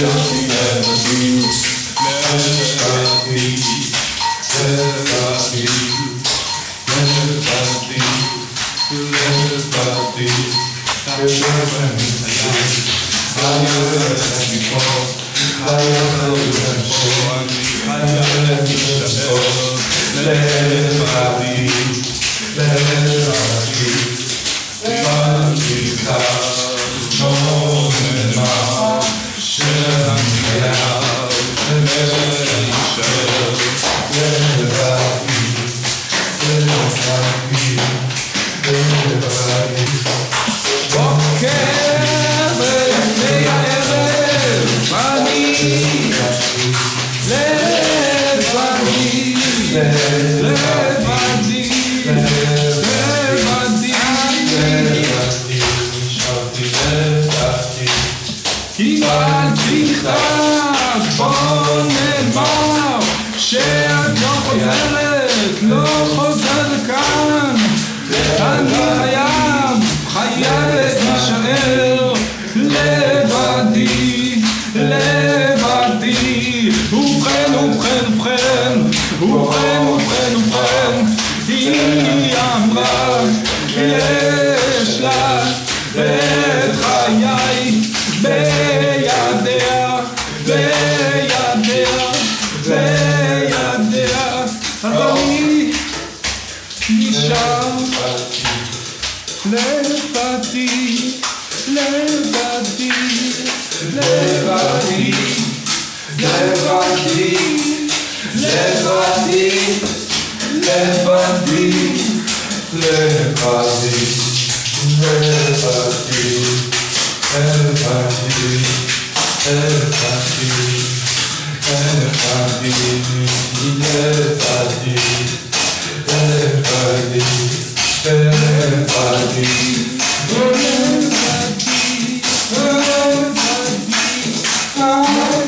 shall be never used. Oh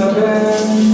Instagram.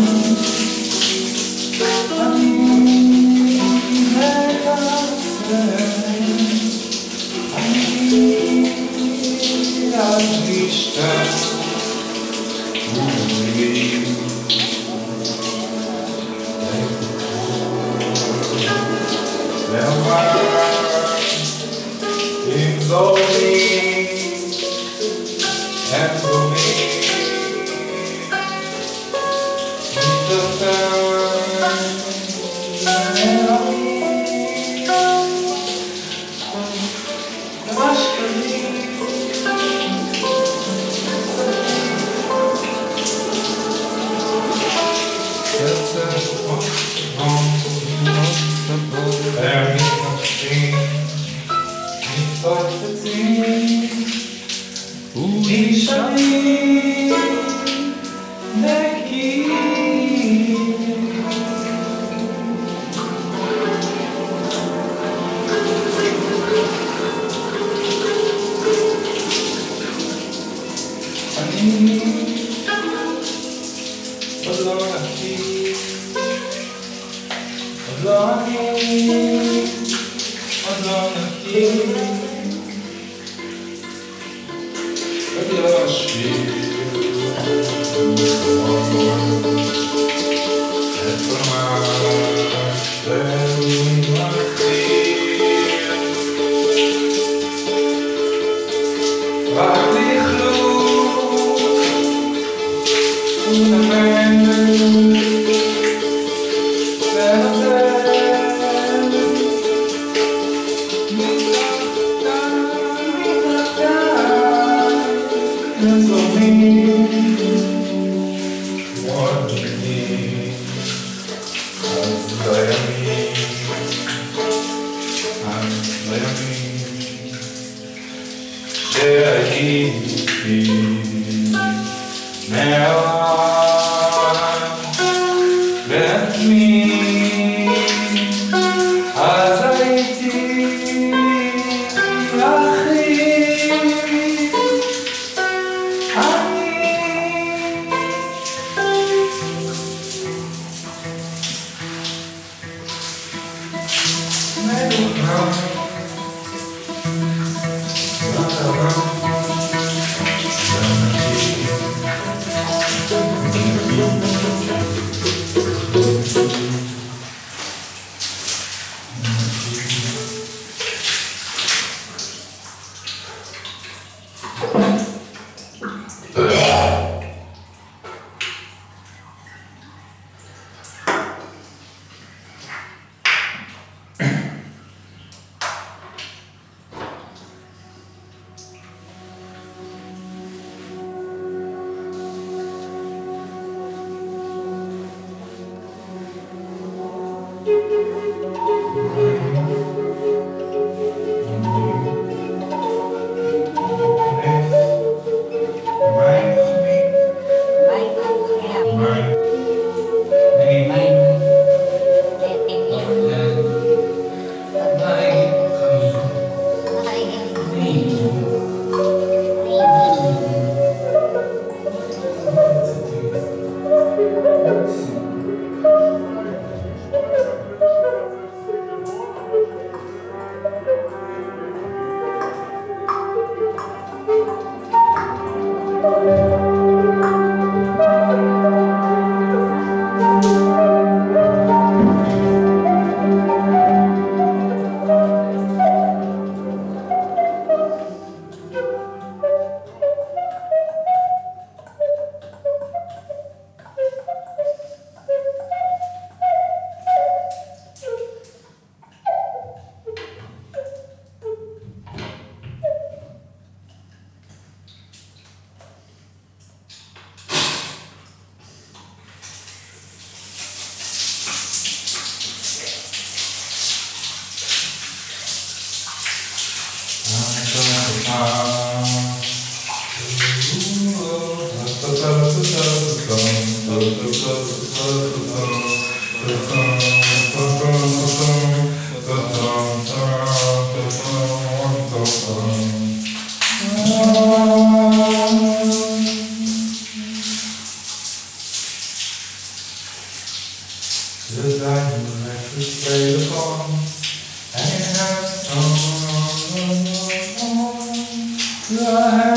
Thank the light will let us play upon and have on, on, the on,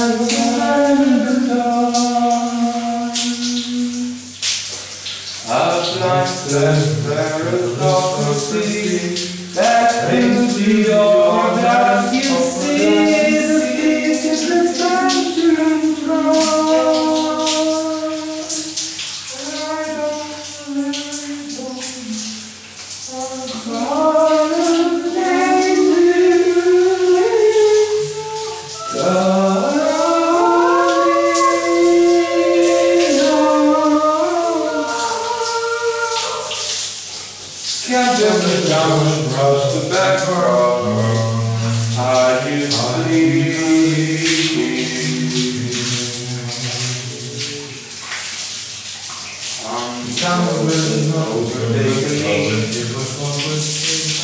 Summer is over, they can leave. If a forest is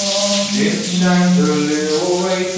on, it's naturally awake.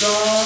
song.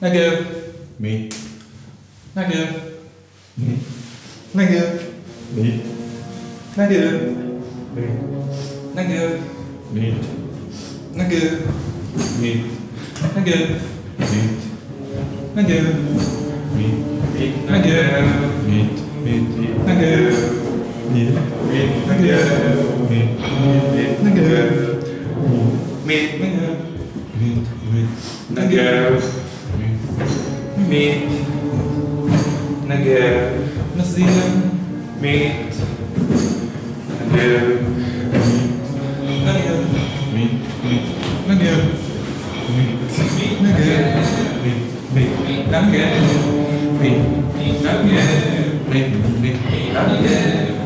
那个没，那个没，那个没，那个没，那个没，那个没，那个没，那个没，那个没，那个没，那个没，那个没，那个没，那个没，那个没。nag meet nag masdilang meet nag nag meet nag meet nag meet nag meet nag meet nag meet nag meet nag meet meet nag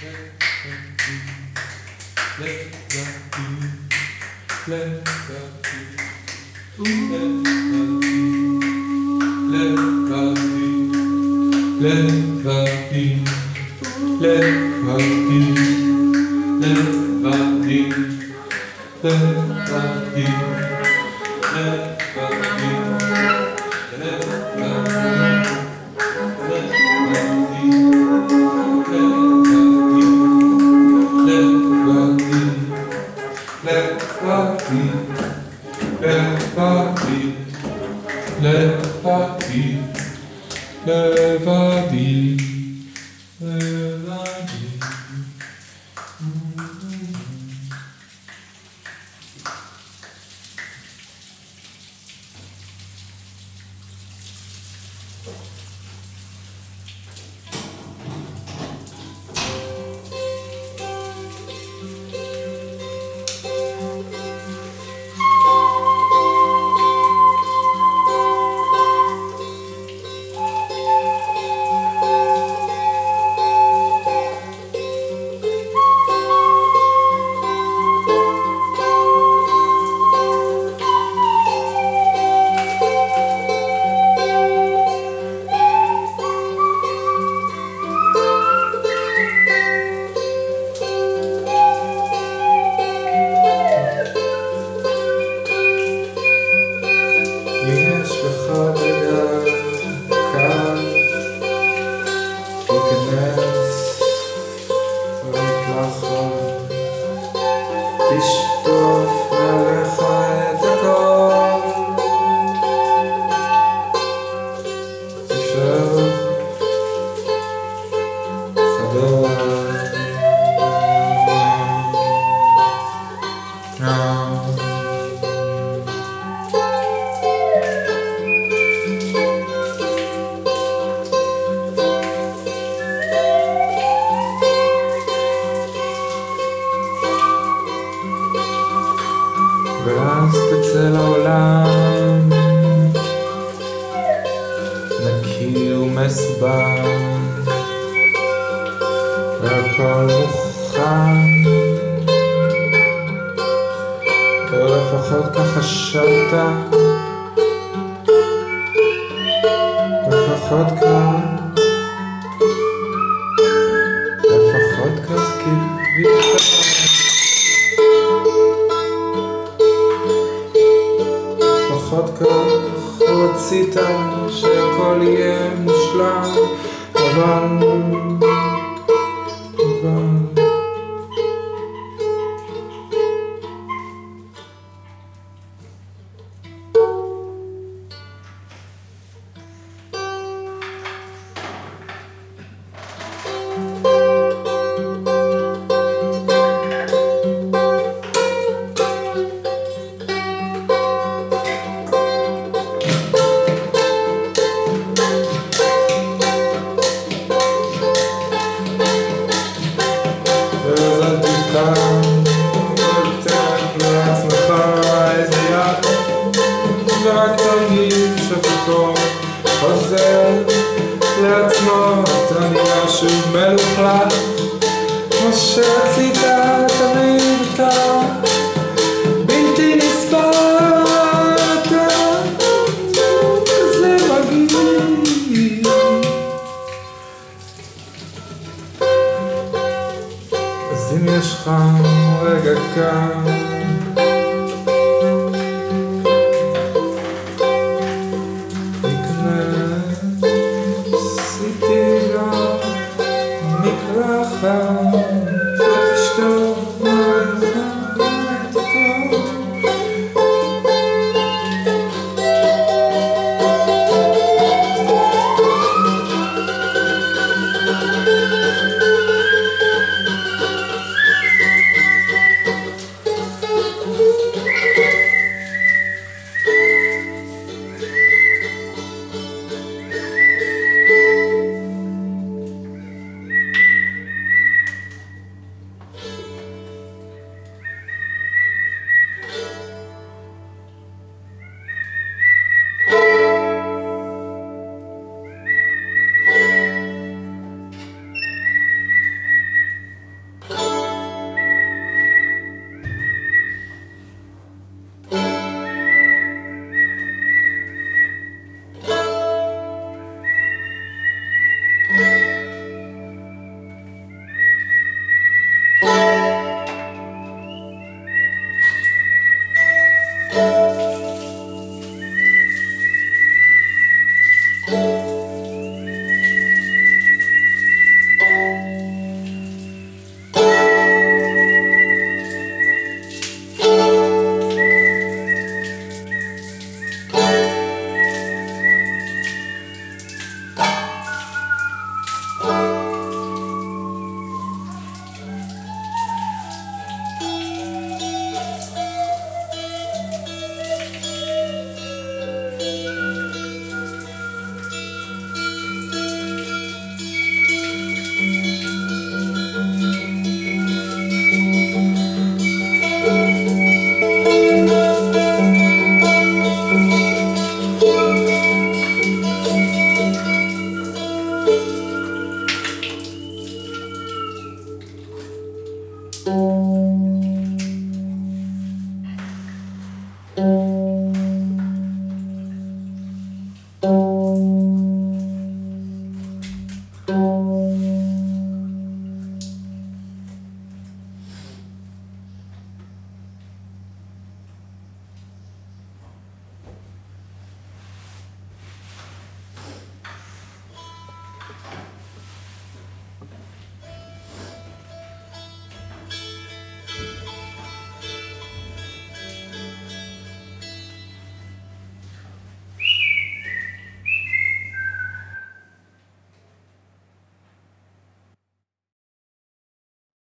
let that be, let that be, let that be, let that be, let that be, let be, let be, let be. 知吗 אז אם יש לך רגע כאן